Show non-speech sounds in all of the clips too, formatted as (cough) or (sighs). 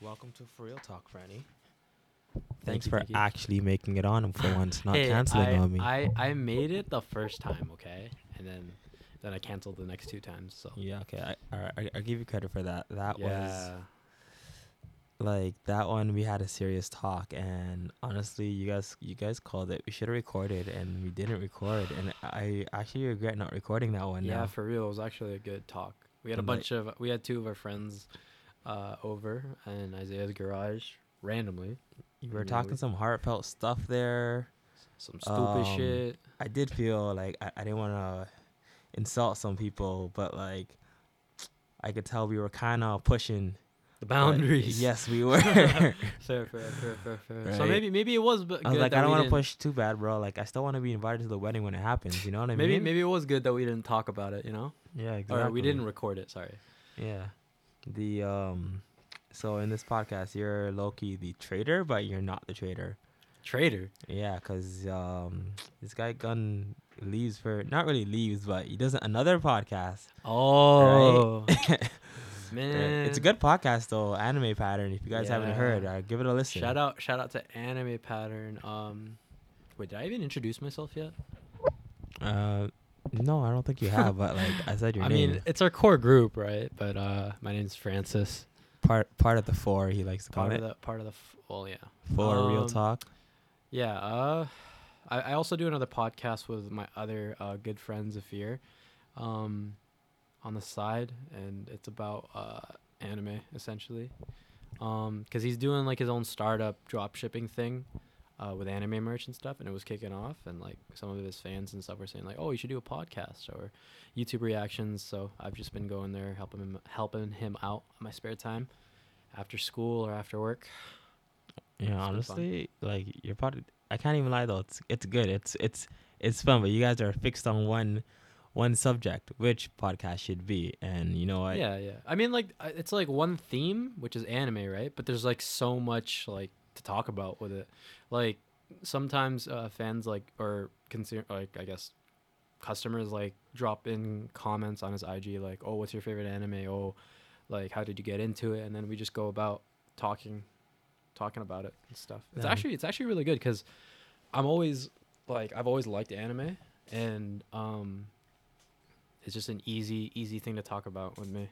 Welcome to For Real Talk, Franny. Thanks for actually making it on him for once, not (laughs) Hey, canceling I, on me. I I made it the first time, okay, and then then I canceled the next two times. So yeah, okay. I, I I give you credit for that. That was like that one. We had a serious talk, and honestly, you guys you guys called it. We should have recorded, and we didn't record, and I actually regret not recording that one. yeah, now. for real, it was actually a good talk. We had a And, like- bunch of we had two of our friends uh, over in Isaiah's garage randomly. you were talking we- some heartfelt stuff there. Some stupid Um, shit. I did feel like I, I didn't want to insult some people, but like I could tell we were kind of pushing The but boundaries. Yes, we (laughs) were. fair, fair, fair, fair, fair. So maybe maybe it was. b- I was good like, I don't want to push too bad, bro. Like, I still want to be invited to the wedding when it happens. You know what I Maybe mean? maybe it was good that we didn't talk about it. You know, Yeah, exactly. or we didn't record it. Sorry. Yeah. The um. So in this podcast, you're Loki, the traitor, but you're not the traitor. Traitor. Yeah, cause um, this guy Gun leaves for not really leaves, but he does another podcast. Oh (laughs) Right? (laughs) man, It's a good podcast though, Anime Pattern. If you guys haven't heard, uh, give it a listen. Shout out, shout out to Anime Pattern. Um, wait, did I even introduce myself yet? Uh, no, I don't think you have, but like I said, (laughs) your I name. I mean, it's our core group, right? But uh, my name's Francis. part part of the four. He likes to call Part it of the part of the. F- well, yeah, four real um, talk. yeah. Uh, I, I also do another podcast with my other uh, good friend Zafir, um, on the side, and it's about uh anime essentially. Um, cause he's doing like his own startup drop shipping thing, uh, with anime merch and stuff, and it was kicking off, and like some of his fans and stuff were saying like, oh, you should do a podcast or YouTube reactions. So I've just been going there helping him helping him out on my spare time, after school or after work. Yeah, honestly, like you're probably. I can't even lie though. It's it's good. It's it's it's fun. But you guys are fixed on one one subject, which podcast should be. And you know what? yeah, yeah. I mean, like it's like one theme, which is anime, right? But there's like so much like to talk about with it. Like sometimes uh, fans like or consumer like I guess customers like drop in comments on his IG like, "Oh, what's your favorite anime? Oh, like how did you get into it?" And then we just go about talking talking about it and stuff. It's Yeah. actually it's actually really good cuz I'm always like I've always liked anime and um it's just an easy easy thing to talk about with me.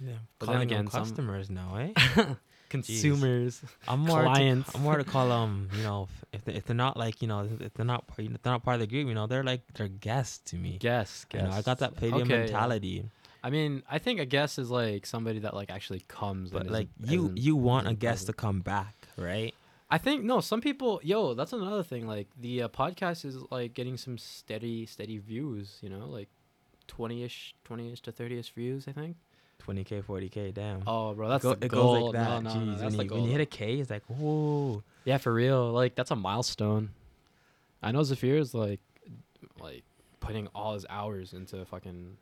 Yeah. But then Calling them again, some- customers now, eh? (laughs) Consumers. I'm (laughs) more Clients. To, I'm more to call them. (laughs) You know, if- if they, if they're not like you know if they're not part- if they're not part of the group, you know, they're like they're guests to me. Guests. You know, I got that Palladium Okay, yeah. mentality. I mean, I think a guest is like somebody that like actually comes. But like you, you want a guest to come back, right? I think no. Some people, yo, that's another thing. Like the uh, podcast is like getting some steady, steady views. You know, like twenty ish, twenty ish to thirty ish views. I think. 20k, 40k, damn. Oh, bro, that's Go- the it goal. goes like that. No, no, Jeez, no, when, you, when you hit a K, it's like, whoa. yeah, for real. Like that's a milestone. I know Zafir is like, like putting all his hours into fucking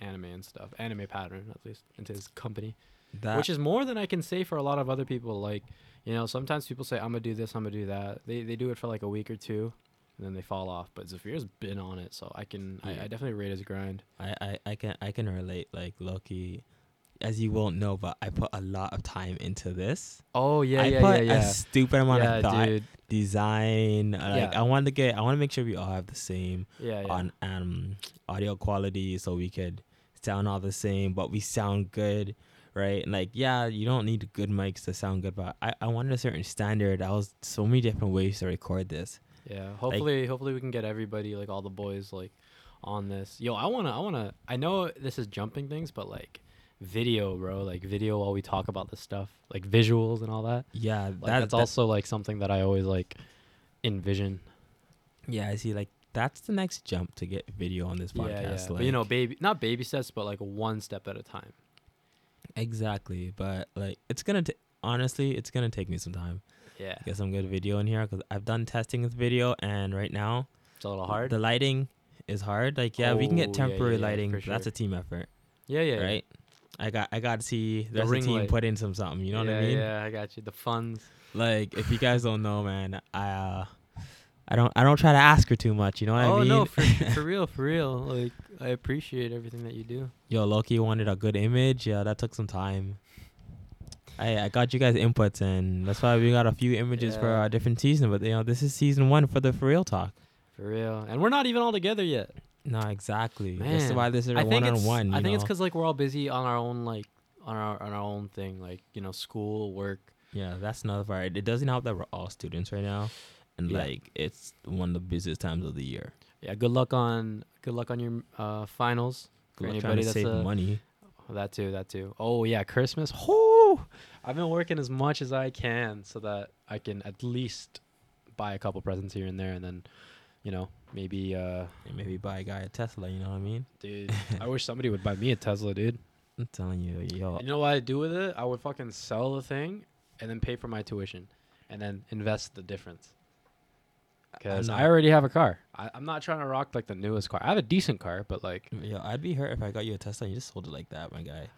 anime and stuff. Anime pattern, at least, into his company. That which is more than I can say for a lot of other people. Like, you know, sometimes people say, I'm going to do this, I'm going to do that. They, they do it for like a week or two and then they fall off. But Zafir's been on it. So I can, I, Yeah. I definitely rate his grind. I, I, I can I can relate. Like Loki, as you won't know, but I put a lot of time into this. Oh, yeah, I yeah, put yeah, a stupid amount yeah, of thought, dude. design. uh, Like Yeah. I want to get, I want to make sure we all have the same Yeah, yeah. on um audio quality, so we could sound all the same, but we sound good, right? And like, yeah, you don't need good mics to sound good, but I, I wanted a certain standard. I was so many different ways to record this. Yeah, hopefully, hopefully we can get everybody, like all the boys, like on this. Yo, I wanna, I wanna. I know this is jumping things, but like video, bro, like video while we talk about this stuff, like visuals and all that. Yeah, Like, that, that's that- also like something that I always like envision. yeah. I see. Like that's the next jump to get video on this podcast. Yeah, yeah. Like, but you know, baby, not baby steps, but like one step at a time. exactly. But like, it's gonna t- honestly, it's gonna take me some time. Yeah, Get some good video in here because I've done testing with video, and right now it's a little hard. the lighting is hard. Like, yeah, we can Oh, get temporary yeah, yeah, lighting. but That's a team effort. yeah, yeah, yeah. right? I got I got to see The the rest of ring the team light. put in some something. You know what I mean? Yeah, I got you. The funds. Like if you guys don't know, man, I uh, I don't I don't try to ask her too much. You know what oh I mean? Oh no, for (laughs) for real, for real. Like I appreciate everything that you do. Yo, Loki wanted a good image. Yeah, that took some time. I I got you guys inputs and that's why we got a few images for our different season. But you know, this is season one for the for real talk. For real. And we're not even all together yet. No, exactly. That's Man, why this is I a think one it's on one. I think it's because like we're all busy on our own like on our on our own thing like you know school work. yeah, that's another part. It doesn't help that we're all students right now, and Yeah. like it's one of the busiest times of the year. Yeah. Good luck on good luck on your uh, finals. For Good luck anybody trying to that's save a- money. That too. That too. Oh yeah, Christmas. I've been working as much as I can so that I can at least buy a couple presents here and there, and then you know maybe uh And maybe buy a guy a Tesla. You know what I mean? dude. (laughs) I wish somebody would buy me a Tesla, dude. I'm telling you, yo. You know what I'd do with it? I would fucking sell the thing and then pay for my tuition and then invest the difference. Because. I already have a car. I, I'm not trying to rock like the newest car. I have a decent car, but like, Yo, I'd be hurt if I got you a Tesla and you just sold it like that, my guy.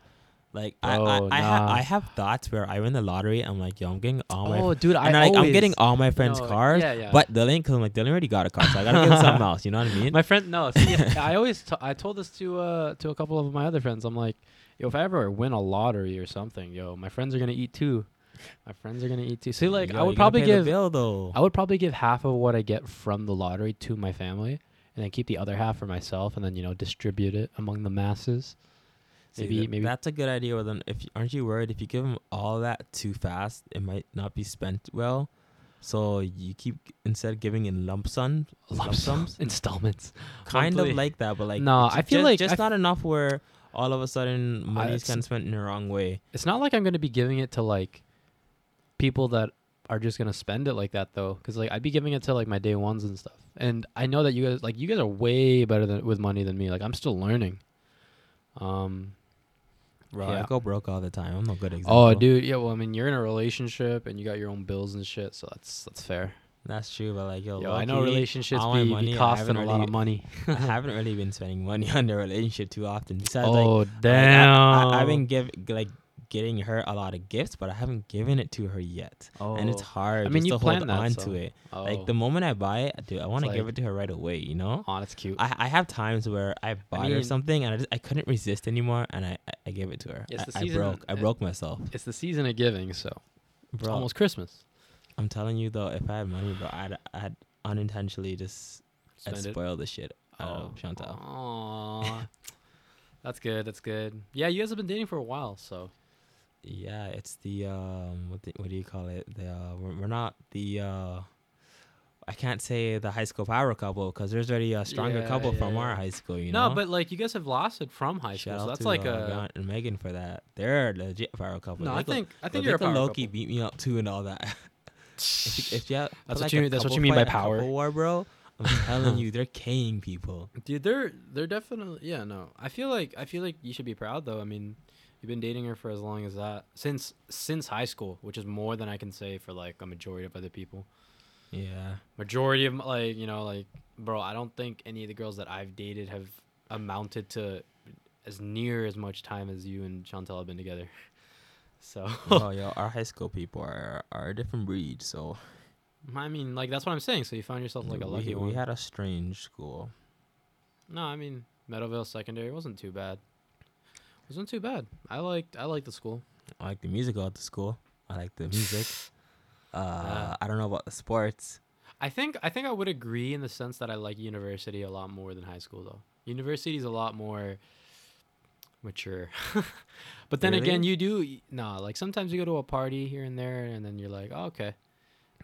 Like I, I, I, ha- I have thoughts where I win the lottery. I'm like, yo, I'm getting all my, oh, dude, I and like, I'm getting all my friends' No, cars. Yeah, yeah. But Dylan, because I'm like, Dylan already got a car, so I gotta get something (laughs) else. You know what I mean? my friend, no, see, I always, t- I told this to uh to a couple of my other friends. I'm like, yo, if I ever win a lottery or something, yo, my friends are gonna eat too. My friends are gonna eat too. See, like, Yo, I would probably give, bill though. I would probably give half of what I get from the lottery to my family, and then keep the other half for myself, and then you know distribute it among the masses. See, maybe- th- maybe- that's a good idea. Then, if aren't you worried if you give them all that too fast, it might not be spent well. So you keep instead of giving in lump sums, lump sums, (laughs) installments. kind monthly. of like that. But like, No, it's I feel just, like just f- not enough where all of a sudden money's it's- kind of spent in the wrong way. It's not like I'm gonna be giving it to like people that are just gonna spend it like that though, because like I'd be giving it to like my day ones and stuff. And I know that you guys like you guys are way better than with money than me. Like I'm still learning. Um. Bro, Yeah. I go broke all the time. I'm no good oh, example. Oh, dude. Yeah. Well, I mean, you're in a relationship and you got your own bills and shit, so that's that's fair. That's true, but like, yo, Yo, I know relationships be, money, be costing haven't a lot of money. (laughs) I haven't really been spending money (laughs) on the relationship too often. Besides, oh like, damn! I, I, I've been give like getting her a lot of gifts, but I haven't given it to her yet, Oh. and it's oh. hard I mean, you to hold that, on so- to it. Oh. Like the oh. moment I buy it, dude, I want to It's give it to her right away. You know, oh, that's cute. I I have times where I bought her mean- something and I just I couldn't resist anymore, and I I, I gave it to her. It's I, the I broke I broke myself, it's the season of giving, so it's bro. almost Christmas. I'm telling you though, if I had money, bro, I'd I'd unintentionally just I'd it. spoil the shit out of oh. Chantal. Aw. that's good. That's good. Yeah, you guys have been dating for a while, so Yeah, it's the um what the, what do you call it? The uh, we're, we're not the uh I can't say the high school power couple because there's already a stronger Yeah, couple from yeah, our high school. You know. no, know, but like you guys have lost it from high school, so that's to like uh, a. Grant and Megan for that. They're a legit power couple. No, I They could- think I think you're a power low-key couple. beat me up too and all that. (laughs) if, you, if you have, That's what like, you mean- that's what you mean by power. war, bro. I'm telling you, they're King people. (laughs) Dude, they're they're definitely yeah. No, I feel like I feel like you should be proud though. I mean, you've been dating her for as long as that since since high school, which is more than I can say for like a majority of other people. Yeah, Majority of like you know like bro, I don't think any of the girls that I've dated have amounted to as near as much time as you and Chantel have been together. (laughs) So oh (laughs) yo, our high school people are are a different breed. So I mean, like that's what I'm saying. So you found yourself like a we, lucky we one. had a strange school. No, I mean Meadowvale Secondary wasn't too bad. It wasn't too bad. I liked I liked the school. I like the music at the school. I like the music. (laughs) Uh. I don't know about the sports. I think I think I would agree in the sense that I like university a lot more than high school though. University is a lot more mature. (laughs) but then again, you do no, like sometimes you go to a party here and there and then you're like, oh, "Okay."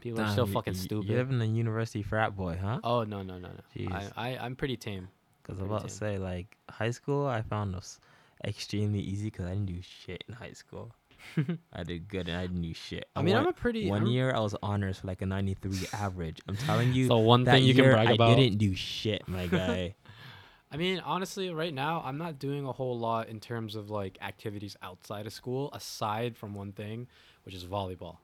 People are still you- fucking stupid. You live in a university frat boy, huh? oh, no, no, no, no. I, Jeez. I I'm pretty tame. Because I pretty was about to say, like, high school, I found was extremely easy because I didn't do shit in high school. (laughs) I did good and I didn't do shit. I mean, I'm a pretty one I'm- year I was honors for like a 93 (laughs) average. I'm telling you, So one thing you can brag I about. didn't do shit, my (laughs) guy. I mean, honestly, right now I'm not doing a whole lot in terms of like activities outside of school, aside from one thing, which is volleyball.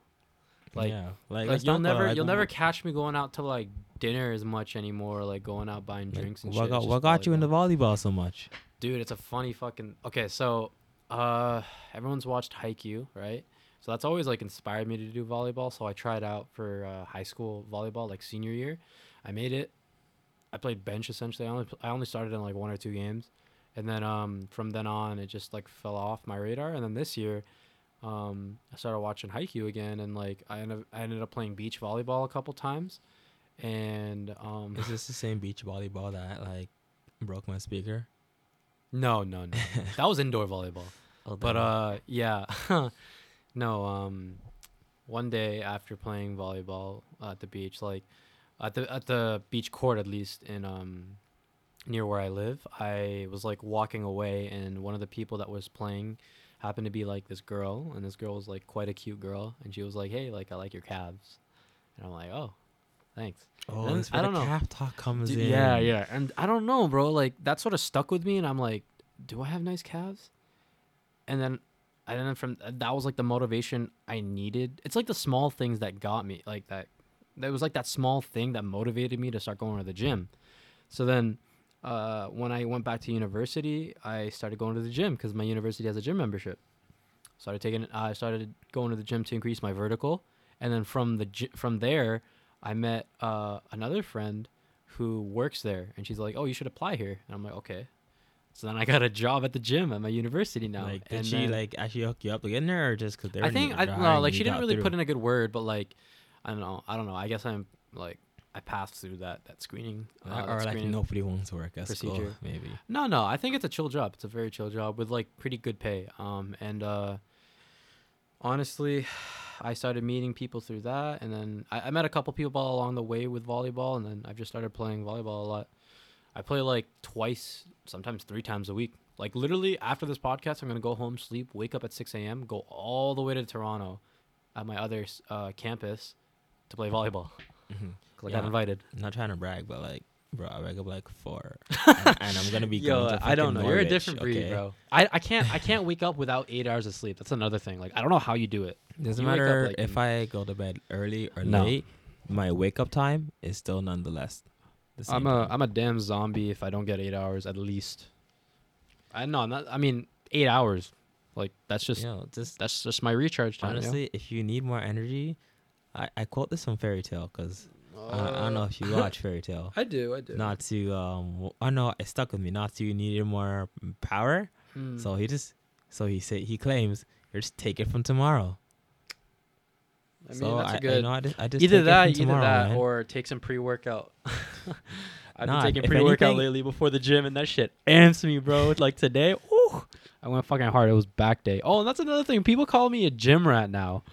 Like, yeah, like, like you'll never you'll never catch me going out to like dinner as much anymore, like going out buying like, drinks and what shit. got, what got you into volleyball. volleyball so much? Dude, it's a funny fucking. Okay, so uh, everyone's watched Haikyuu, right? So that's always like inspired me to do volleyball. So I tried out for uh, high school volleyball, like senior year. I made it. I played bench essentially. I only I only started in like one or two games, and then um from then on it just like fell off my radar. And then this year, um, I started watching Haikyuu again, and like I ended I ended up playing beach volleyball a couple times, and um, Is this the same beach volleyball that like broke my speaker? No, no, no, (laughs) that was indoor volleyball. Oh, But uh, yeah, (laughs) no. Um, one day after playing volleyball at the beach, like at the at the beach court, at least in um near where I live, I was like walking away, and one of the people that was playing happened to be like this girl, and this girl was like quite a cute girl, and she was like, "Hey, like I like your calves," and I'm like, "Oh, thanks." oh, I don't the know. calf talk comes Dude, in. yeah, yeah, and I don't know, bro. Like that sort of stuck with me, and I'm like, do I have nice calves? And then, and then from that was like the motivation I needed. It's like the small things that got me, like that. That was like that small thing that motivated me to start going to the gym. So then, uh, when I went back to university, I started going to the gym because my university has a gym membership. Started taking, I started going to the gym to increase my vertical, and then from the from there, I met uh, another friend who works there, and she's like, "Oh, you should apply here." And I'm like, "Okay." So then I got a job at the gym at my university now. Like, did and she then- like actually hook you up to get in there, or just because they're? I think I no, like she didn't really put in a good word, but like I don't know, I don't know. I guess I'm like I passed through that that screening uh, that or like nobody wants to work at school, procedure. maybe. No, no, I think it's a chill job. It's a very chill job with like pretty good pay. Um, and uh, honestly, I started meeting people through that, and then I, I met a couple people along the way with volleyball, and then I've just started playing volleyball a lot. I play like twice, sometimes three times a week. Like literally after this podcast, I'm gonna go home, sleep, wake up at 6 a.m., go all the way to Toronto, at my other uh, campus, to play volleyball. Mhm. (laughs) 'Cause I Yeah. got invited. Not trying to brag, but like, bro, I wake up like four, (laughs) and, and I'm gonna be Yo, going to I don't know. You're a different breed, okay? bro. I, I can't I can't wake up without eight hours of sleep. That's another thing. Like I don't know how you do it. Doesn't You matter like, if in- I go to bed early or No. late. My wake up time is still nonetheless. I'm a. I'm a damn zombie if I don't get eight hours at least. I know. Not. I mean, eight hours. Like that's just you know, just that's just my recharge time. you know? honestly, if you need more energy, I, I quote this from Fairy Tail because I, I don't know if you watch Fairy Tail. (laughs) I do. I do. Not to um, w- I know it stuck with me. Not to you needed more power, Hmm. so he just so he said he claims you just take it from tomorrow. I mean, so that's I, a good. I, know I just, I just either take it that, from either that, man. or take some pre-workout. (laughs) I've Nah, been taking pre-workout anything- lately before the gym, and that shit amps me, bro. (laughs) Like today, ooh, I went fucking hard. It was back day. Oh, and that's another thing. People call me a gym rat now.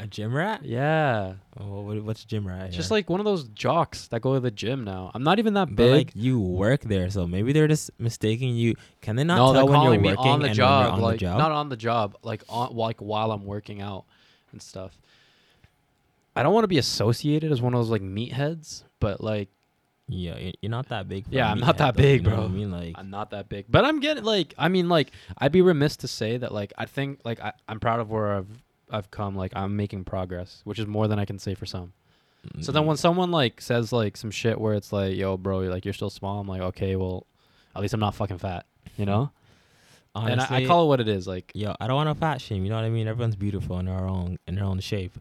A gym rat. Yeah, Oh, what, what's a gym rat? just like one of those jocks that go to the gym now. I'm not even that But big. like you work there, so maybe they're just mistaking you. Can they not no, they're tell when you're me working on the and when job, you're on like the job? not on the job, like on like while I'm working out and stuff. I don't want to be associated as one of those like meatheads, but like yeah, you- you're not that big. for a Yeah, I'm not meathead, that though, you big, know what bro. I mean, like, I'm not that big, but I'm getting like I mean like I'd be remiss to say that like I think like I, I'm proud of where I've I've come. Like I'm making progress, which is more than I can say for some. So then mm-hmm. when someone like says like some shit where it's like, "Yo, bro, you're like you're still small," I'm like, "Okay, well, at least I'm not fucking fat," you know. honestly, and I, I call it what it is. Like, yo, I don't want to fat shame. You know what I mean? Everyone's beautiful in their own in their own shape.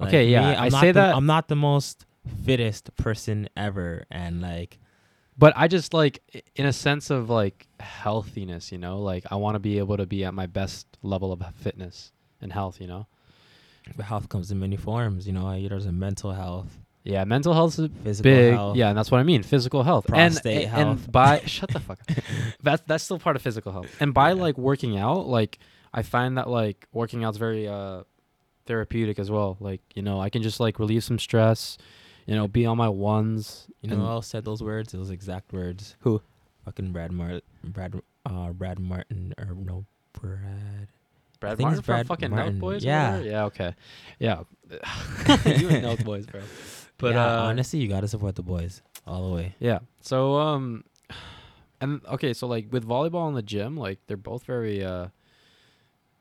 Okay, yeah, I'm I not say the- that- I'm not the most fittest person ever, and like, but I just like in a sense of like healthiness, you know, like I want to be able to be at my best level of fitness and health, you know. the health comes in many forms. You know, there's a mental health, Yeah, mental health is physical big. health. Yeah, and that's what I mean. Physical health, Prostate and, health. and by (laughs) shut the fuck. up. That's that's still part of physical health. And by like working out, like I find that like working out's very uh therapeutic as well. Like you know, I can just like relieve some stress. You know, be on my ones. You know who else said those words? Those exact words. Who? Fucking Brad Martin. Brad. Uh, Brad Martin or no Brad. Brad think Martin it's from fucking Martin. Milk Boys. Yeah. yeah. Okay. Yeah. (laughs) you and Milk (laughs) Boys, bro. But yeah, uh, honestly, you gotta support the boys all the way. Yeah. So um and okay, so like with volleyball in the gym, like they're both very uh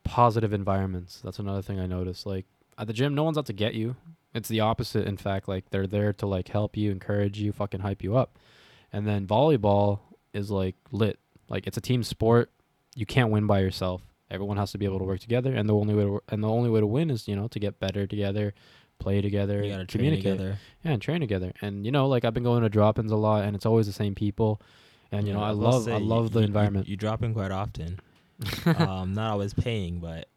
positive environments. That's another thing I noticed. Like at the gym, no one's out to get you. It's the opposite. In fact, like they're there to like help you, encourage you, fucking hype you up. And then volleyball is like lit. Like it's a team sport. You can't win by yourself. Everyone has to be able to work together, and the only way to and the only way to win is you know to get better together, play together, You communicate. together. Yeah, and train together. And you know, like I've been going to drop-ins a lot, and it's always the same people. And you know, I love I love the you- you- environment. You, drop in quite often. (laughs) um, not always paying, but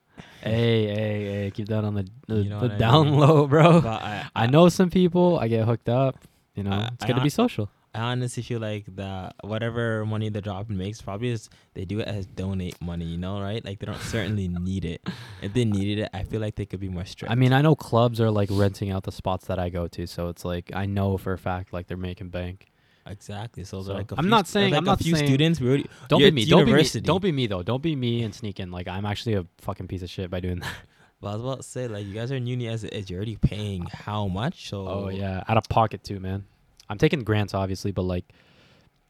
hey, hey, hey, keep that on the the, You know the what I down mean? low, bro. But I, I know some people. I get hooked up. You know, I- it's I gonna be social. I honestly feel like that whatever money the drop makes probably is they do it as donate money, you know, right? Like they don't certainly (laughs) need it. If they needed it, I feel like they could be more strict. I mean, I know clubs are like renting out the spots that I go to, so it's like I know for a fact like they're making bank. exactly. So, So, like a I'm few, not saying- like I'm a not few saying- students. We already, Don't be me. Don't be me. Don't be me though. Don't be me and sneaking. Like I'm actually a fucking piece of shit by doing that. (laughs) But I was about to say, like, you guys are in uni as it is. You're already paying how much? So Oh yeah, out of pocket too, man. I'm taking grants obviously, but like,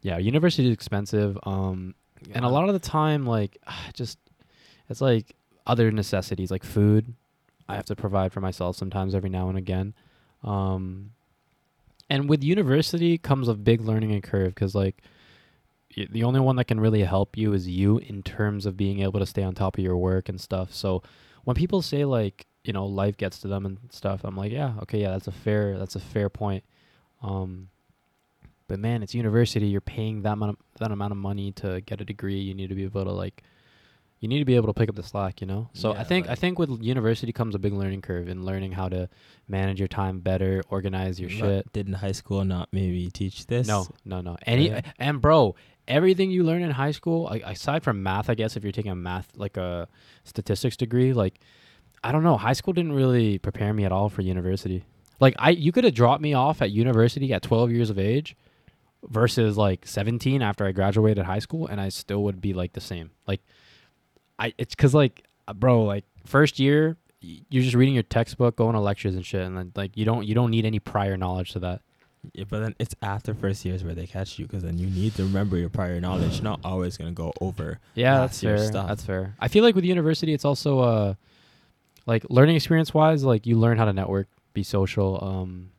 yeah, university is expensive. Um, and a lot of the time, like, (sighs) just it's like other necessities like food. I have to provide for myself sometimes every now and again. Um, and with university comes a big learning curve because like y- the only one that can really help you is you in terms of being able to stay on top of your work and stuff. So when people say like you know life gets to them and stuff, I'm like yeah okay yeah that's a fair that's a fair point. Um, but man, it's university. You're paying that amount of, that amount of money to get a degree. You need to be able to like you need to be able to pick up the slack, you know. So I Yeah, think I think with university comes a big learning curve in learning how to manage your time better, organize your But shit. Didn't high school not maybe teach this? No, no, no. Any Yeah. and bro, everything you learn in high school, like aside from math, I guess if you're taking a math like a statistics degree, like I don't know, high school didn't really prepare me at all for university. Like I you could have dropped me off at university at 12 years of age versus like 17 after I graduated high school and I still would be like the same. Like I it's cuz like uh, bro, like first year you're just reading your textbook, going to lectures and shit and then like you don't you don't need any prior knowledge to that. Yeah, but then it's after first years where they catch you because then you need to remember your prior knowledge. You're not always gonna go over. Yeah, that's fair. stuff. That's fair. I feel like with university, it's also uh, like learning experience wise, like you learn how to network, be social, um,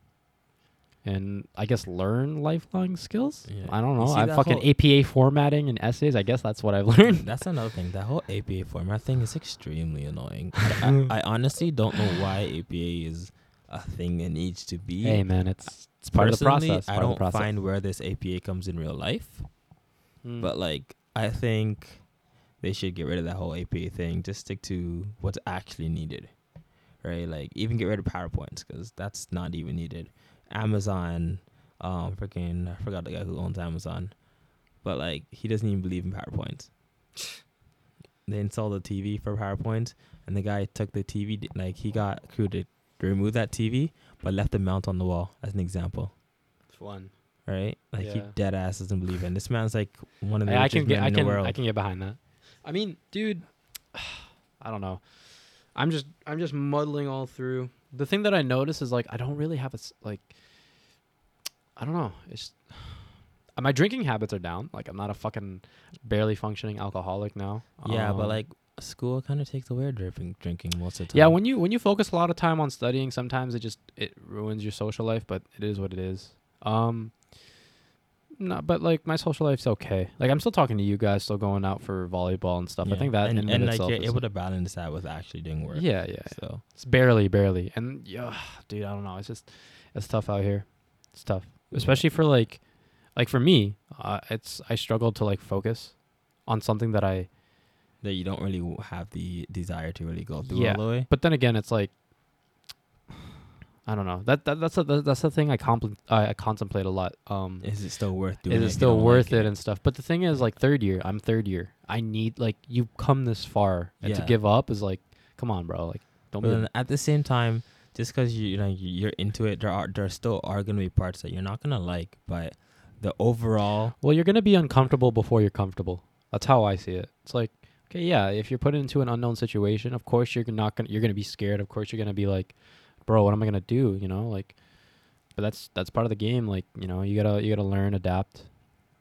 and I guess learn lifelong skills. Yeah. I don't know. I fucking APA formatting and essays. I guess that's what I've (laughs) learned. That's another thing. That whole APA format thing is extremely annoying. I, (laughs) I, I honestly don't know why APA is a thing it needs to be. hey man, it's it's part of the process. I don't process. find where this APA comes in real life, Mm. but like I think they should get rid of that whole APA thing. Just stick to what's actually needed, right? Like even get rid of PowerPoints because that's not even needed. Amazon, um, freaking I forgot the guy who owns Amazon, but like he doesn't even believe in PowerPoints. they installed a TV for PowerPoint, and the guy took the TV, like he got crew to remove that TV, but left the mount on the wall as an example, fun. right? Like he Yeah. dead ass doesn't believe in. This man's like one of the I richest can get. men I in can. the world. I can get behind that. I mean, dude, (sighs) I don't know. I'm just. I'm just muddling all through. The thing that I notice is like I don't really have a like. I don't know. It's (sighs) my drinking habits are down. Like I'm not a fucking barely functioning alcoholic now. yeah, but Um, like school kind of takes away drinking, drinking most of the time. yeah, when you when you focus a lot of time on studying, sometimes it just it ruins your social life. But it is what it is. Um. No, but like my social life's okay. Like I'm still talking to you guys, still going out for volleyball and stuff. I think that and, in and like you're able to balance that with actually doing work. Yeah, yeah. So It's barely, barely. And yeah, dude, I don't know. It's just it's tough out here. It's tough, Yeah. especially for like, like for me, uh, it's I struggle to like focus on something that I. that you don't really have the desire to really go through Yeah. all the way. But then again, it's like. I don't know. That, that that's a, that- that's the thing I compl- I I contemplate a lot. Um, Is it still worth doing? is it still worth like it and stuff? But the thing is, like third year, I'm third year. I need like you come this far, and to give up is like, come on, bro. Like, don't But be. then at the same time, just because you you know you- you're into it, there are there still are gonna be parts that you're not gonna like. But the overall, Well, you're gonna be uncomfortable before you're comfortable. That's how I see it. It's like, okay, yeah, if you're put into an unknown situation, of course you're not gonna you're gonna be scared. Of course you're gonna be like, bro, what am I gonna do? You know, like, but that's that's part of the game. Like, you know, you gotta you gotta learn, adapt.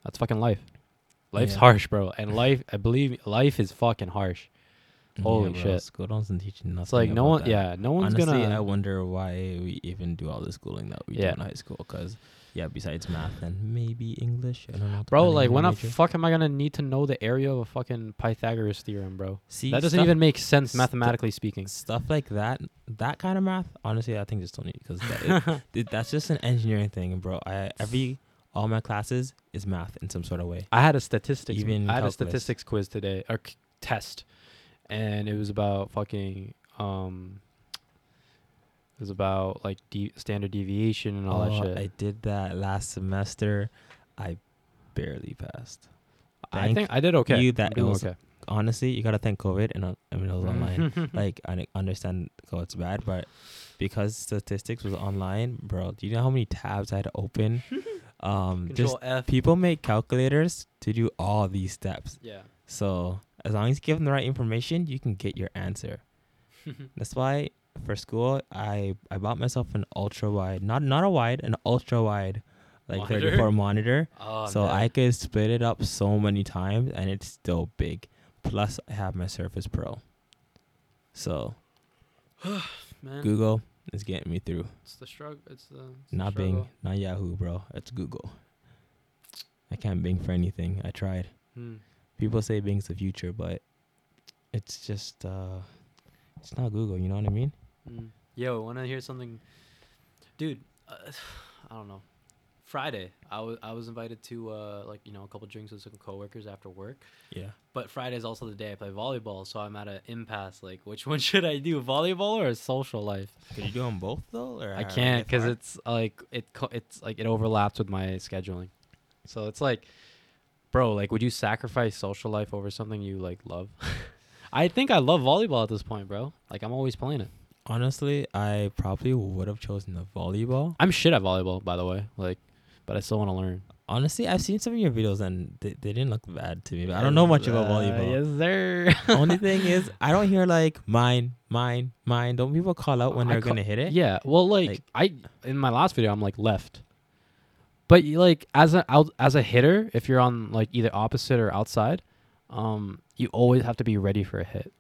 That's fucking life. Life's Yeah. harsh, bro, and life. I believe life is fucking harsh. Holy bro, shit. school doesn't teach nothing. It's like no one, that. yeah, no one's Honestly, gonna. I wonder why we even do all the schooling that we Yeah. do in high school. Because yeah, besides math and maybe English, I don't know. Bro, like when the fuck am I gonna need to know the area of a fucking Pythagoras theorem, bro? See, that doesn't stuff- even make sense stu- mathematically speaking. stuff like that. That kind of math, honestly, I think just don't need because that, (laughs) it- that's just an engineering thing, bro. I every all my classes is math in some sort of way. I had a statistics. Even I had a calculus. statistics quiz today or c- test, and it was about fucking um. It was about like de- standard deviation and all Oh, that shit. I did that last semester. I barely passed. I think I did okay. you that it was okay. Honestly, you gotta thank COVID, and uh, I mean it was online. (laughs) Like I n- understand COVID's bad, but because statistics was online, bro, do you know how many tabs I had to open? (laughs) um, just Control F. people make calculators to do all these steps. Yeah. So as long as you give them the right information, you can get your answer. (laughs) That's why for school, I I bought myself an ultra wide, not not a wide, an ultra wide, like Monitor? 34 monitor. Oh, so man. I could split it up so many times, and it's still big. Plus, I have my Surface Pro. So (sighs) man. Google is getting me through. It's the struggle. It's the it's Not struggle. Bing, not Yahoo, bro. It's Google. I can't Bing for anything. I tried. Hmm. People say Bing's the future, but it's just uh, it's not Google. You know what I mean? Mm. Yo, want to hear something, dude? Uh, (sighs) I don't know. Friday, I was I was invited to uh like you know a couple drinks with some coworkers after work. Yeah. But Friday is also the day I play volleyball, so I'm at an impasse. Like, which (laughs) one should I do, volleyball or social life? Can you do them both though? Or I can't because it's like it co- it's like it overlaps with my scheduling. So it's like, bro, like, would you sacrifice social life over something you like love? (laughs) I think I love volleyball at this point, bro. Like, I'm always playing it. Honestly, I probably would have chosen the volleyball. I'm shit at volleyball, by the way. Like, but I still want to learn. Honestly, I've seen some of your videos and they, they didn't look bad to me. But I don't know much about Uh, volleyball. Yes, sir. (laughs) Only thing is, I don't hear like mine, mine, mine. Don't people call out when I they're ca- gonna hit it? Yeah, well, like, Like- I in my last video, I'm like left. But you, like as a out as a hitter, if you're on like either opposite or outside, um, you always have to be ready for a hit.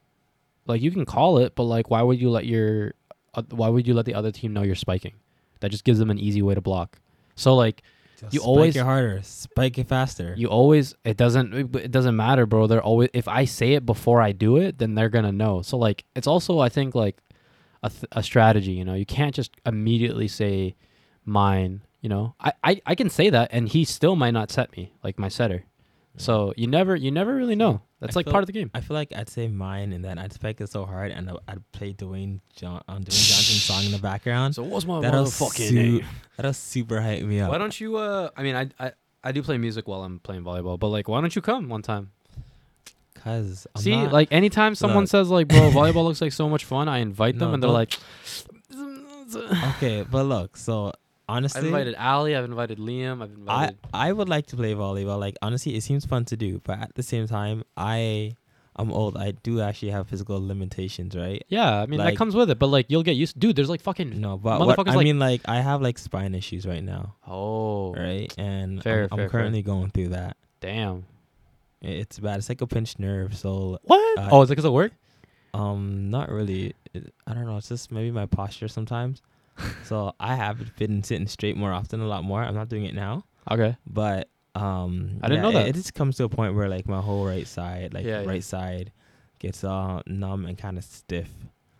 Like you can call it, but like, why would you let your, uh, why would you let the other team know you're spiking? That just gives them an easy way to block. So like Just You spike always- it harder, spike it faster. you always, it doesn't it doesn't matter, bro. They're always if I say it before I do it, then they're gonna know. So like it's also I think like a th- a strategy. You know, you can't just immediately say mine. You know, I, I I can say that, and he still might not set me like my setter. So you never you never really know. That's I like feel- part of the game. I feel like I'd say mine, and then I'd spike it so hard, and I'd play Dwayne John, um, Dwayne Johnson's song in the background. So what's my That'll motherfucking su- name? That'll super hype me up. Why don't you? Uh, I mean, I I I do play music while I'm playing volleyball, but like, why don't you come one time? Cause I'm See, not- like anytime someone Look. says like, "Bro, (laughs) volleyball looks like so much fun," I invite them, and they're like, (laughs) okay, but look, so honestly, "I've invited Ali, I've invited Liam, I've invited." I I would like to play volleyball. Like honestly, it seems fun to do, but at the same time, I I'm old. I do actually have physical limitations, right? yeah, I mean that comes with it, but like you'll get used. Dude, there's like fucking. No, but what, Motherfuckers I like- mean, like I have like spine issues right now, Oh, right? And Fair, I'm, fair, I'm fair. currently going through that. damn. It's bad. It's like a pinched nerve. So What? Uh, oh, is it because of work? um, not really. It, I don't know. It's just maybe my posture sometimes. (laughs) so I have been sitting straight more often, a lot more. I'm not doing it now, Okay. but um, I didn't yeah, know that. It, just comes to a point where like my whole right side, like Yeah, yeah. right side, gets uh numb and kind of stiff.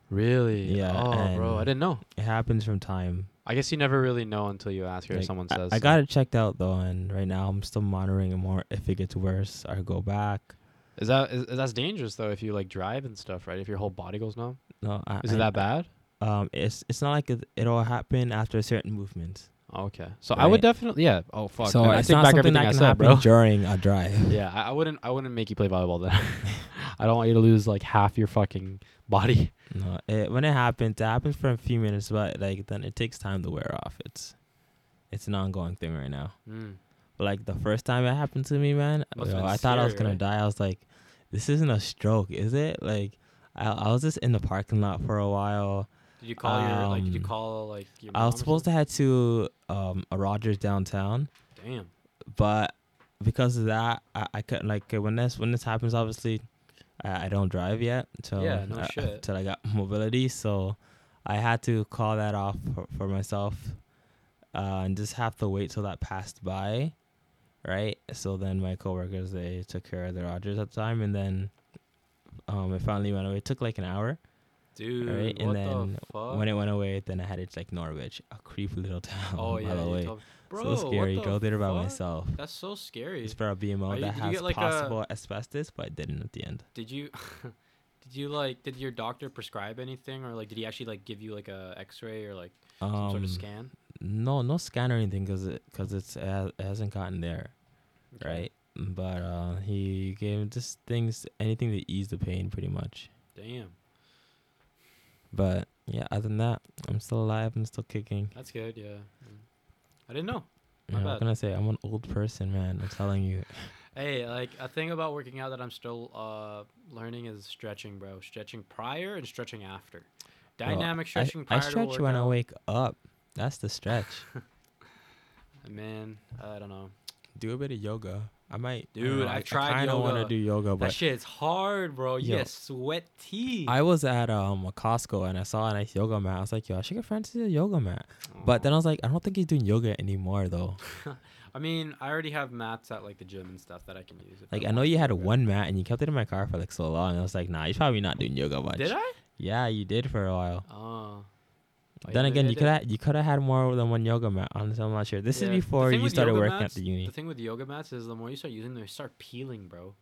Really? Yeah, Oh, bro, I didn't know. It happens from time. I guess you never really know until you ask or Like, someone I- says. I, so. got it checked out though, and right now I'm still monitoring it more. If it gets worse, I go back. Is that is, that's dangerous though if you like drive and stuff, right? If your whole body goes numb, No, I, is it I- that bad? Um, it's it's not like it, it'll happen after a certain movements. Okay, so I would definitely yeah. Oh fuck, so I it's take not back something everything that I can said, happen bro. (laughs) during a drive. Yeah, I, I wouldn't I wouldn't make you play volleyball then. (laughs) I don't want you to lose like half your fucking body. No, it, when it happens, it happens for a few minutes, but like then it takes time to wear off. It's it's an ongoing thing right now. Mm. But like the first time it happened to me, man, yo, I thought I was gonna right? die. I was like, this isn't a stroke, is it? Like, I, I was just in the parking lot for a while. Did you call your like? Did you Um, call like your? I was supposed to head to um a Rogers downtown, to. Damn. but because of that, I, I couldn't like uh, when this when this happens. Obviously, I, I don't drive yet, so Yeah, no I- shit. till I got (laughs) mobility. So I had to call that off for, for myself, uh, and just have to wait till that passed by, right? So then my coworkers they took care of the Rogers at the time, and then um it finally went away. It took like an hour. Dude, Right, and what then the fuck? When it went away, then I headed to like Norwich, a creepy little (laughs) town. oh by yeah, the way. Bro, so scary. the Drove there by fuck? myself. That's so scary. It's for a BMO you- that has like, a- possible asbestos, but it didn't at the end. Did you (laughs) Did you like? Did your doctor prescribe anything, or like, did he actually like give you like a X-ray or like some sort Um, of scan? no, no scan or anything, cause it, cause it's it, it hasn't gotten there, Okay. right? But uh, he gave just things, anything to ease the pain, pretty much. Damn, But yeah, other than that, I'm still alive. I'm still kicking. that's good. Yeah. I didn't know. You My know, bad. what can I say? I'm an old person, man. I'm telling you. (laughs) Hey, like a thing about working out that I'm still uh learning is stretching, bro. Stretching prior and stretching after. Dynamic I- stretching I, prior to stretch when I wake up. That's the stretch. (laughs) Man, I don't know. do a bit of yoga. I might. I Dude, I've I, tried I kind of want to yoga. do yoga, That but shit's hard, bro. You Yo. get sweaty. I was at um a Costco and I saw a nice yoga mat. I was like, yo, I should get Francis a yoga mat. But then I was like, I don't think he's doing yoga anymore though. (laughs) I mean, I already have mats at like the gym and stuff that I can use. Like I know you had yoga. one mat and you kept it in my car for like so long. I was like, nah, he's probably not doing yoga much. Did I? Yeah, you did for a while. Oh. Oh, then again, you could have you could have had more than one yoga mat. Honestly, I'm not sure. This Yeah, is before you started working mats- at the uni. The thing with yoga mats is the more you start using them, they start peeling, bro.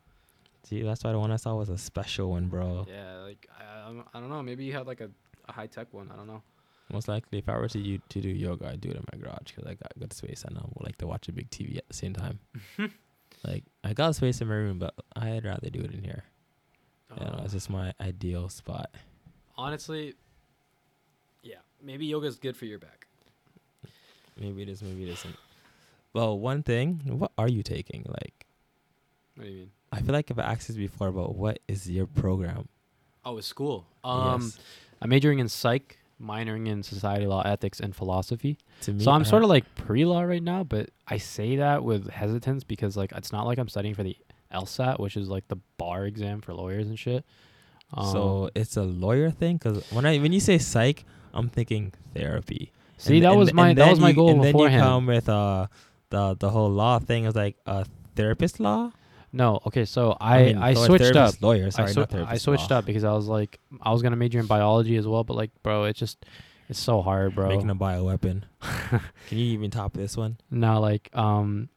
See, that's why the one I saw was a special one, bro. Yeah, like I, I, don't, know. Maybe you had like a, a high tech one. I don't know. Most likely, if I were to you to do yoga, I'd do it in my garage because I got good space and I would like to watch a big TV at the same time. (laughs) like I got space in my room, but I'd rather do it in here. You know, Uh, it's just my ideal spot. honestly, maybe yoga is good for your back. Maybe it is, maybe it isn't. Well, one thing, what are you taking? Like, What do you mean? I feel like I've asked this before, but what is your program? Oh, it's school. Um, Yes. I'm majoring in psych, minoring in society law, ethics, and philosophy. to me, so I'm I sort of like pre-law right now, but I say that with hesitance because like it's not like I'm studying for the LSAT, which is like the bar exam for lawyers and shit. Um, so it's a lawyer thing because when I when you say psych, I'm thinking therapy. see, And- that and- was my that was my you- goal and then you come with uh the the whole law thing is like a therapist law. no, okay, so I I, mean, law- switched up. Lawyer, I, sorry, swi- not I switched law. up because I was like I was gonna major in biology as well, but like, bro, it's just it's so hard, bro. Making a bioweapon. (laughs) Can you even top this one? No, like um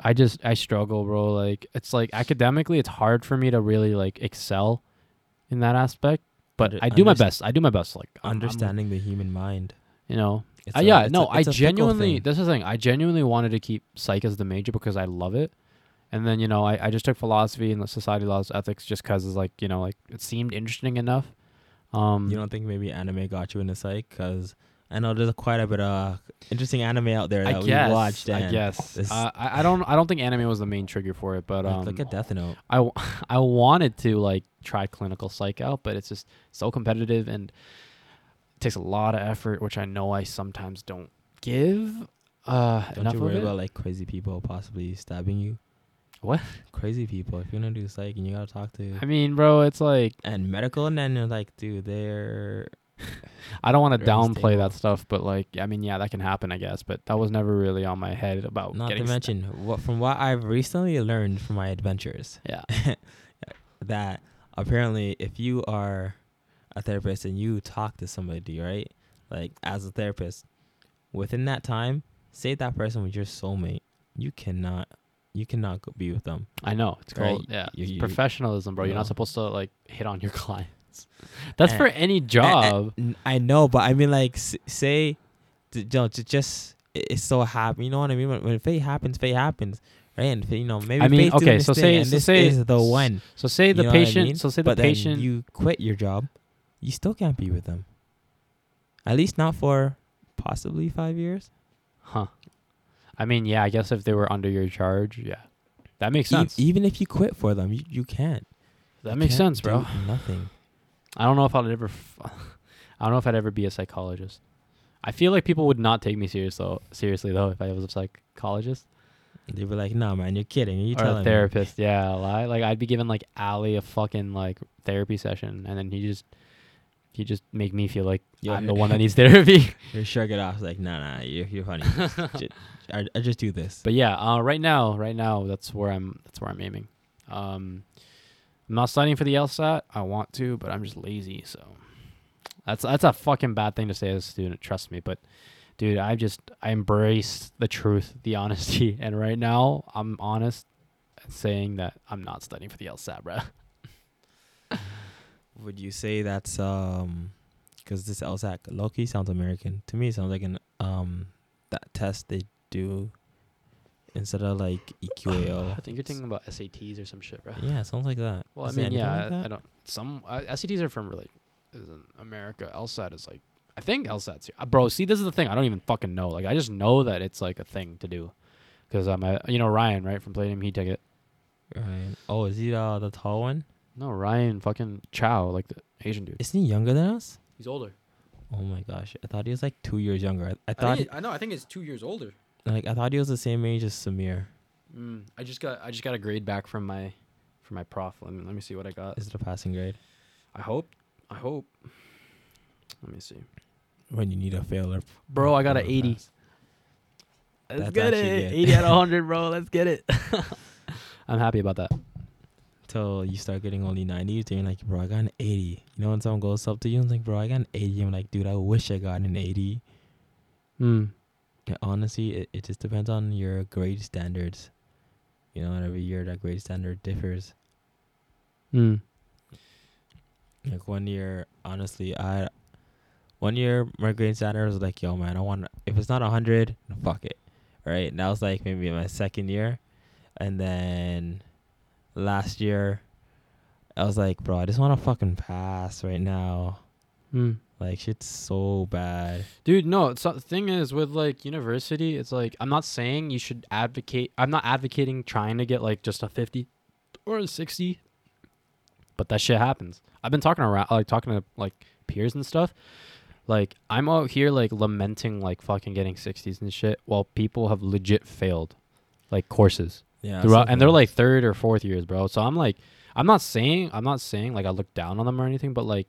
I just I struggle, bro. Like it's like academically it's hard for me to really like excel in that aspect. But Under- I do my best. I do my best. Like I'm- I'm- Understanding the human mind. you know. It's Uh, a- yeah, it's no, I it's a fickle genuinely thing. this is the thing. I genuinely wanted to keep psych as the major because I love it. And then, you know, I, I just took philosophy and the society laws, ethics just cuz it's like, you know, like it seemed interesting enough. Um You don't think maybe anime got you into psych? Because I know there's quite a bit of interesting anime out there that I we guess. watched. I guess. Uh, I, I don't I don't think anime was the main trigger for it, but like, um look at Death Note. I, (laughs) I wanted to like try clinical psych out, but it's just so competitive and it takes a lot of effort, which I know I sometimes don't give uh, Don't enough you of worry it. about like crazy people possibly stabbing you? What? Crazy people. If you're gonna do psych and you gotta talk to I mean, bro, it's like and medical, and then like, dude, they're I don't want to downplay that stuff, but like I mean, yeah, that can happen, I guess. But that was never really on my head about not to mention what from what I've recently learned from my adventures yeah, (laughs) that apparently if you are a therapist and you talk to somebody, right? Like as a therapist, within that time, say that person was your soulmate, you cannot you cannot be with them. I know it's Right, called yeah you- it's you- professionalism, bro. You're not supposed to like hit on your (laughs) clients. That's And- for any job. And- and I know, but I mean, like, say, you know, just it's so happy. You know what I mean? When, when fate happens, fate happens, right? And you know, maybe I mean, okay, so say- and so this say- is the one. so say the you know what I patient. mean? So say the but patient. you quit your job, you still can't be with them. At least not for possibly five years. Huh. I mean, yeah, I guess if they were under your charge, yeah. That makes E- sense. even if you quit for them, you, you can't. that You makes can't sense, bro. Nothing. I don't know if I'd ever f- (laughs) I don't know if I'd ever be a psychologist. I feel like people would not take me serious though, seriously though if I was a psychologist They'd be like, "Nah, man, you're kidding. You or telling a me?" therapist. Yeah, lie. Like I'd be giving like Ali a fucking like therapy session and then he just he just make me feel like Yeah. I'm (laughs) the one that needs therapy. (laughs) You shrug it off, like, "Nah, nah, you're, you're funny. Just- I, I just do this." But yeah, uh, right now, right now, that's where I'm. That's where I'm aiming. Um, I'm not studying for the LSAT. I want to, but I'm just lazy. So that's that's a fucking bad thing to say as a student. Trust me. But dude, I just I embrace the truth, the honesty, (laughs) and right now I'm honest, saying that I'm not studying for the LSAT, bruh. (laughs) would you say that's um, because this LSAC Loki sounds American to me. It sounds like an um, that test they do instead of like EQAO. (sighs) I think you're thinking about SATs or some shit, bro. Yeah, sounds like that. Well, I Is it mean, yeah, like I. I don't. Some uh, SATs are from like is in America. LSAT is like I think LSAT's here. Uh, bro. See, this is the thing. I don't even fucking know. Like, I just know that it's like a thing to do, because I'm a you know Ryan right from Palladium Heat Ticket. Right. Oh, is he uh, the tall one? No, Ryan fucking Chow, like the Asian dude. Isn't he younger than us? He's older. Oh my gosh, I thought he was like two years younger. I, I thought I know. I think he's two years older. Like I thought he was the same age as Samir. Mm, I just got I just got a grade back from my from my prof. Let me let me see what I got. Is it a passing grade? I hope. I hope. Let me see. When you need a fail or Bro, I got an 80. pass. Let's That's get it. 80 out of 100, (laughs) bro. Let's get it. (laughs) I'm happy about that. Till you start getting only 90, then you're like, bro, I got an 80. You know when someone goes up to you and like, bro, I got an 80. I'm like, dude, I wish I got an 80. Mm. Honestly, it, it just depends on your grade standards. You know, and every year that grade standard differs. Mm. Like one year, honestly, I one year my grade standard was like, yo, man, I want if it's not a hundred, fuck it, right? And that was like maybe my second year, and then last year, I was like, bro, I just want to fucking pass right now. Mm. Like shit's so bad. Dude, no. It's, uh, the thing is, with like university, it's like I'm not saying you should advocate. I'm not advocating trying to get like just a 50 or a 60, but that shit happens. I've been talking around, like talking to like peers and stuff. Like I'm out here like lamenting like fucking getting 60s and shit, while people have legit failed, like courses Yeah, throughout, and they're like third or fourth years, bro. So I'm like, I'm not saying, I'm not saying like I look down on them or anything, but like,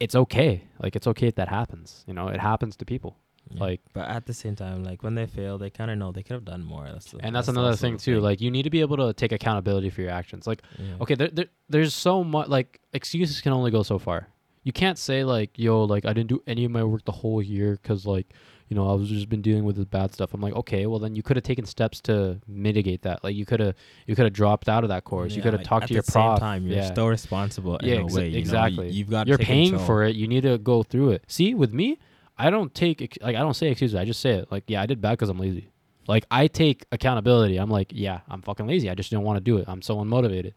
it's okay. Like it's okay if that happens. You know, it happens to people. like- but at the same time, like when they fail, they kind of know they could have done more. That's the, and that's, another thing the too like you need to be able to take accountability for your actions like Yeah. okay there, there, there's so much like excuses can only go so far you can't say like yo like i didn't do any of my work the whole year because like you know i was just been dealing with this bad stuff. I'm like okay well then you could have taken steps to mitigate that. Like you could have you could have dropped out of that course. You could have like, talked to your the same prof. time, you're yeah. still responsible Yeah, in a exa- way. You know? exactly. You, have got you're paying for it. You need to go through it. See with me i don't take like i don't say excuses. I just say it. Like yeah i did bad because i'm lazy. Like i take accountability. I'm like yeah i'm fucking lazy. I just don't want to do it. I'm so unmotivated.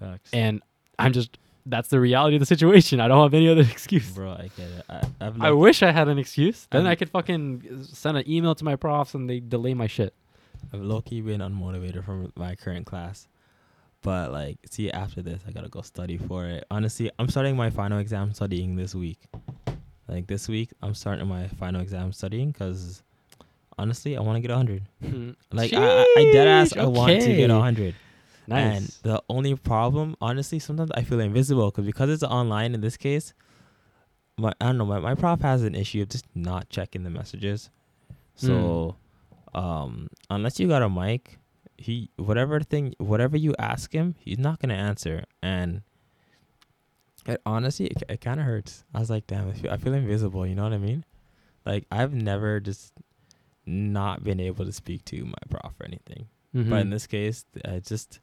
Facts. and i'm just that's the reality of the situation. I don't have any other (laughs) excuse. Bro, I get it. I, I've I wish I had an excuse. Then I'm i could fucking send an email to my profs and they delay my shit. I've low key been unmotivated from my current class. But like, see, after this, I gotta go study for it. Honestly, I'm starting my final exam studying this week. Like this week, I'm starting my final exam studying because honestly, hmm. I want to get 100. like, I, I dead ass, okay. I want to get 100. Nice. And the only problem, honestly, sometimes I feel invisible because because it's online in this case. My I don't know. My, my prof has an issue of just not checking the messages. So, mm. um, unless you got a mic, he whatever thing whatever you ask him, he's not gonna answer. And it honestly, it, it kind of hurts. I was like, damn, I feel, I feel invisible. You know what I mean? Like I've never just not been able to speak to my prof or anything. Mm-hmm. But in this case, I just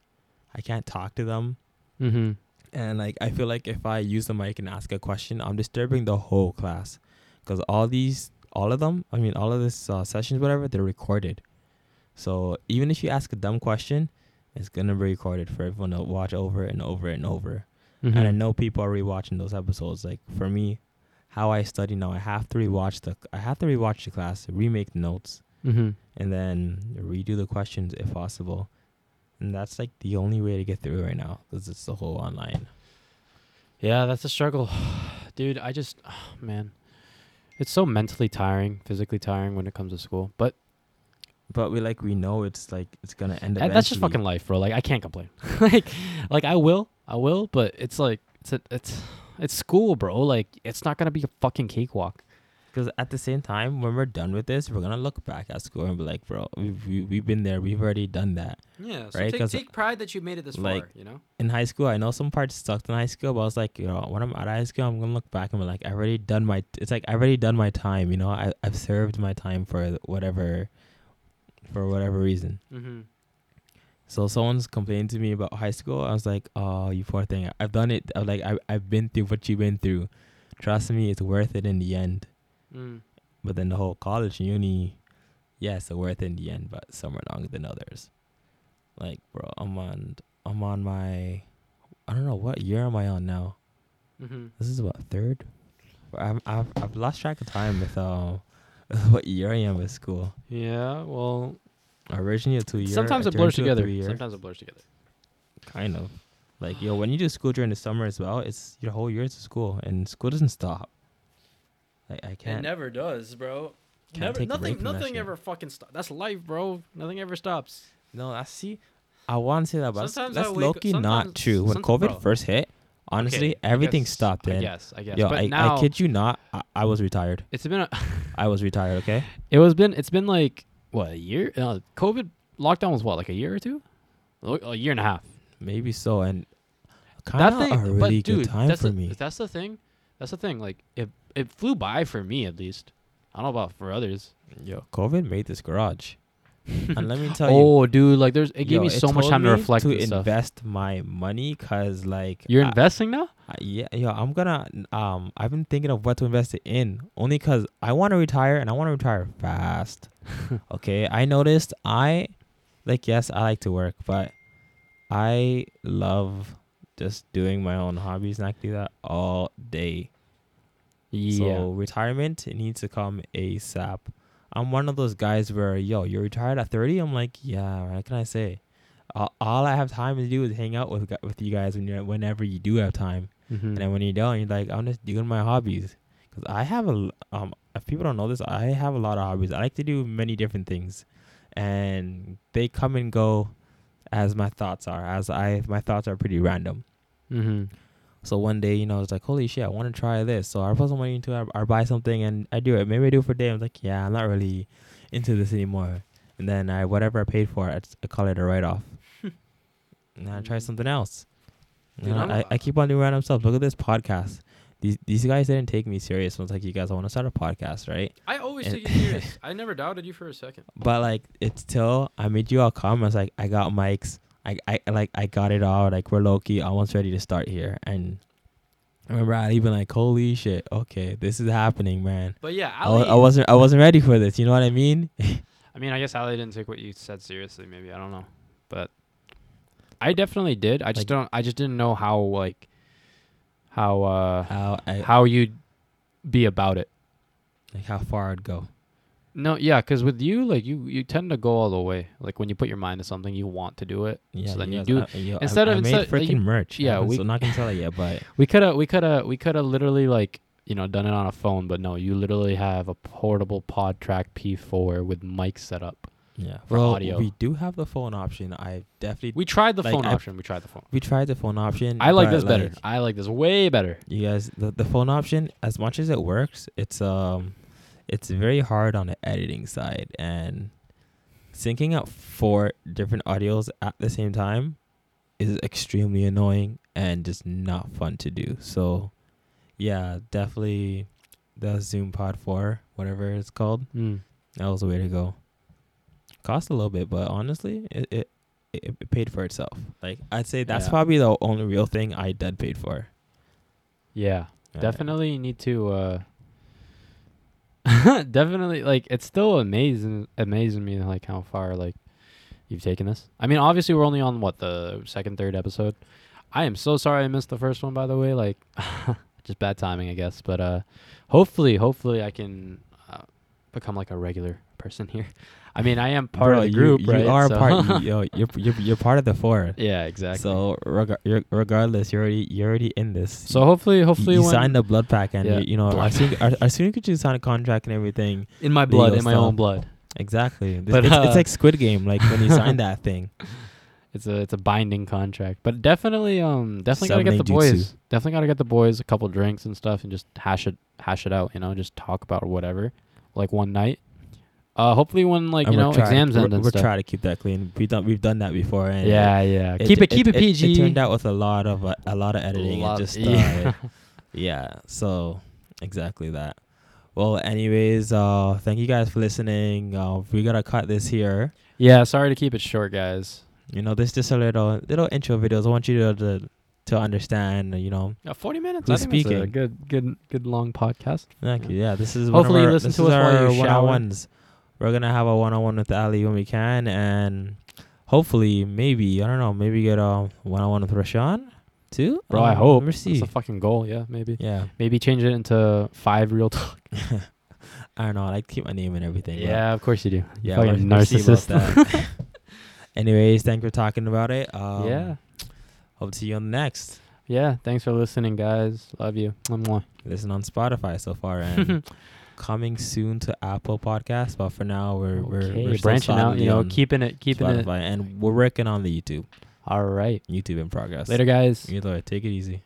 I can't talk to them. Mhm. And like I feel like if I use the mic and ask a question, I'm disturbing the whole class, because all these, all of them, I mean, all of this uh, sessions, whatever, they're recorded. So even if you ask a dumb question, it's gonna be recorded for everyone to watch over and over and over. And I Mhm. know people are rewatching those episodes. Like for me, how I study now, I have to rewatch the, I have to rewatch the class, remake the notes, Mhm. and then redo the questions if possible. And that's like the only way to get through right now, because it's the whole online. Yeah, that's a struggle. (sighs) Dude, I just (sighs) man. It's so mentally tiring, physically tiring when it comes to school. But But we like we know it's like it's gonna end. that- that's just fucking life, bro. Like I can't complain. (laughs) like like I will. I will, but it's like it's a, it's it's school, bro. Like it's not going to be a fucking cakewalk. Because at the same time, when we're done with this, we're gonna look back at school and be like, bro, we've we, we've been there. We've already done that. Yeah, so Right, take- take pride that you made it this like, far, you know? In high school, I know some parts sucked in high school, but I was like, you know, when I'm out of high school, I'm gonna look back and be like, "I've already done my. It's like I've already done my time. You know, I I've served my time for whatever, for whatever reason. Mhm. So someone's complaining to me about high school. I was like, "Oh, you poor thing. I've done it. I'm like, I I've been through what you've been through. Trust me, it's worth it in the end." Mm. But then the whole college uni, yes, it's worth in the end, but some are longer than others. Like, bro, I'm on I'm on my I don't know what year am I on now. Mm-hmm. This is what third. I've I've, I've lost track of time with uh, (laughs) what year I am with school. Yeah. Well, Originally a two year. sometimes it blurs turned to a together. Sometimes it blurs together. Kind of. Like yo, when you do school during the summer as well, it's your whole year to school, and school doesn't stop. Like I can't. It never does, bro. Can't Never, take a break nothing, nothing shit. ever fucking stops. That's life, bro. Nothing ever stops. No, I see. I want to say that, but that's, Sometimes that's low-key not true. When COVID bro. first hit, honestly, Okay, I everything guess- stopped. I Then, guess, I guess. yo, but I, now I kid you not, I, I was retired. it's been a, (laughs) I was retired. Okay. it was been it's been like what a year. Uh, COVID lockdown was what like a year or two, a year and a half. Maybe so, and kind of a but really dude, good time that's for the, me. That's the thing. That's the thing. Like it, it flew by for me at least. I don't know about for others. Yo, COVID made this garage, (laughs) and let me tell you, Oh, dude, like there's it gave yo, me so much time to reflect to and stuff. invest my money, cause like You're I- investing now? I- yeah, yo, I'm gonna um, I've been thinking of what to invest it in, only cause I want to retire and I want to retire fast. (laughs) okay, I noticed I, like, yes, I like to work, but I love just doing my own hobbies, and I can do that all day. Yeah. So retirement it needs to come ASAP. I'm one of those guys where yo, you're retired at 30. I'm like, yeah. What can I say? All, all I have time to do is hang out with with you guys when you whenever you do have time. Mhm. And then when you're done, you're like, I'm just doing my hobbies. Cause I have a um. If people don't know this, I have a lot of hobbies. I like to do many different things, and they come and go as my thoughts are. As I, my thoughts are pretty random. Mhm. So one day, you know, it's like, holy shit, I want to try this. So I put some money into it, or buy something, and I do it. Maybe I do it for a day. I'm like, yeah, I'm not really into this anymore. And then I, whatever I paid for, I, I call it a write off. (laughs) and I try something else. Dude, You know, I'm I, I keep on doing random stuff. Look at this podcast. These these guys didn't take me serious. I was like, you guys, I want to start a podcast, right? I always And- take you serious. (laughs) I never doubted you for a second. But like, it's till I made you all come. I was like, I got mics. I, I like I got it all. Like we're low key, almost ready to start here. And I remember I even like, holy shit, okay, this is happening, man. But yeah, I, wa- I wasn't I wasn't ready for this. You know what I mean? (laughs) I mean, I guess Ali didn't take what you said seriously. Maybe I don't know, but I definitely did. I just Like- don't. I just didn't know how like how uh how I, how you'd be about it. like how far I'd go. No, yeah, because with you, like you, you tend to go all the way. Like when you put your mind to something, you want to do it. Yeah, so then you do. I- yo, instead I, of- made instead- freaking merch. yeah, we- so not gonna tell it yet, but (laughs) We could have, we could have, we could have literally like you know done it on a phone, but no, you literally have a portable PodTrak P4 with mic set up. Yeah, For well, audio. we do have the phone option. I definitely We tried the Like, phone I- option. We tried the phone. we tried the phone option. I like this better. like, I like this way better. You guys, the, the phone option, as much as it works, it's um, it's very hard on the editing side and syncing up four different audios at the same time is extremely annoying and just not fun to do. So, yeah, definitely the Zoom Pod Four, whatever it's called, Mm. that was the way to go. Cost a little bit, but honestly, it it, it, paid for itself. Like I'd say that's Yeah. probably the only real thing I did paid for. Yeah, Uh, definitely need to. uh (laughs) Definitely, like it's still amazing, amazing me like how far like you've taken this. I mean, obviously we're only on what the second, third episode. I am so sorry I missed the first one. By the way, like (laughs) just bad timing, I guess. But uh hopefully, hopefully I can uh, become like a regular person (laughs) here. I mean, I am part Bro, of the group, you, right? are So- part. (laughs) You, yo, you're, you're you're part of the four. yeah, exactly. So reg- you're, regardless, you're already you're already in this. so hopefully, you, hopefully you when signed the blood pack, and Yeah, you, you know, blood as soon, (laughs) as, soon as you sign a contract and everything, in my blood, in my stuff. own blood. exactly. But, it's, uh, it's like Squid Game, like when you sign (laughs) that thing. It's a it's a binding contract, but definitely um definitely gotta get the boys. Definitely gotta get the boys a couple drinks and stuff, and just hash it hash it out. You know, just talk about whatever, like one night. Uh, hopefully when like you know trying- exams end and we're stuff. trying to keep that clean. We've done we've done that before, and yeah, yeah. it- keep it, keep it, It, PG. turned out with a lot of uh, a lot of editing Lot- and just uh, yeah. yeah. So exactly that. Well, anyways, uh, thank you guys for listening. Uh, we gotta cut this here. yeah. Sorry to keep it short, guys. you know, this just a little little intro videos. I want you to to, to understand. You know, Yeah, forty minutes. Who's I speaking? good, good, good long podcast. thank Yeah. you. Yeah, this is Hopefully one you our, listen to us while our you shower. one-on-ones. We're gonna have a one-on-one with Ali when we can, and hopefully, maybe I don't know, maybe get a one-on-one with Rashawn too. Bro, I Um, hope. Let's That's a fucking goal. Yeah, maybe. Yeah, Maybe change it into five real talk. (laughs) I don't know. I like to keep my name and everything. Yeah, of course you do. yeah. fucking we'll- we'll see about narcissist. (laughs) (laughs) Anyways, thank you for talking about it. Um, yeah. Hope to see you on the next. Yeah. Thanks for listening, guys. Love you. Mwah. Listen on Spotify so far and coming soon to Apple Podcasts. But for now, we're we're, we're still branching out. You know, keeping it, keeping it. And we're working on the YouTube. All right. YouTube in progress. Later, guys. Either way, take it easy.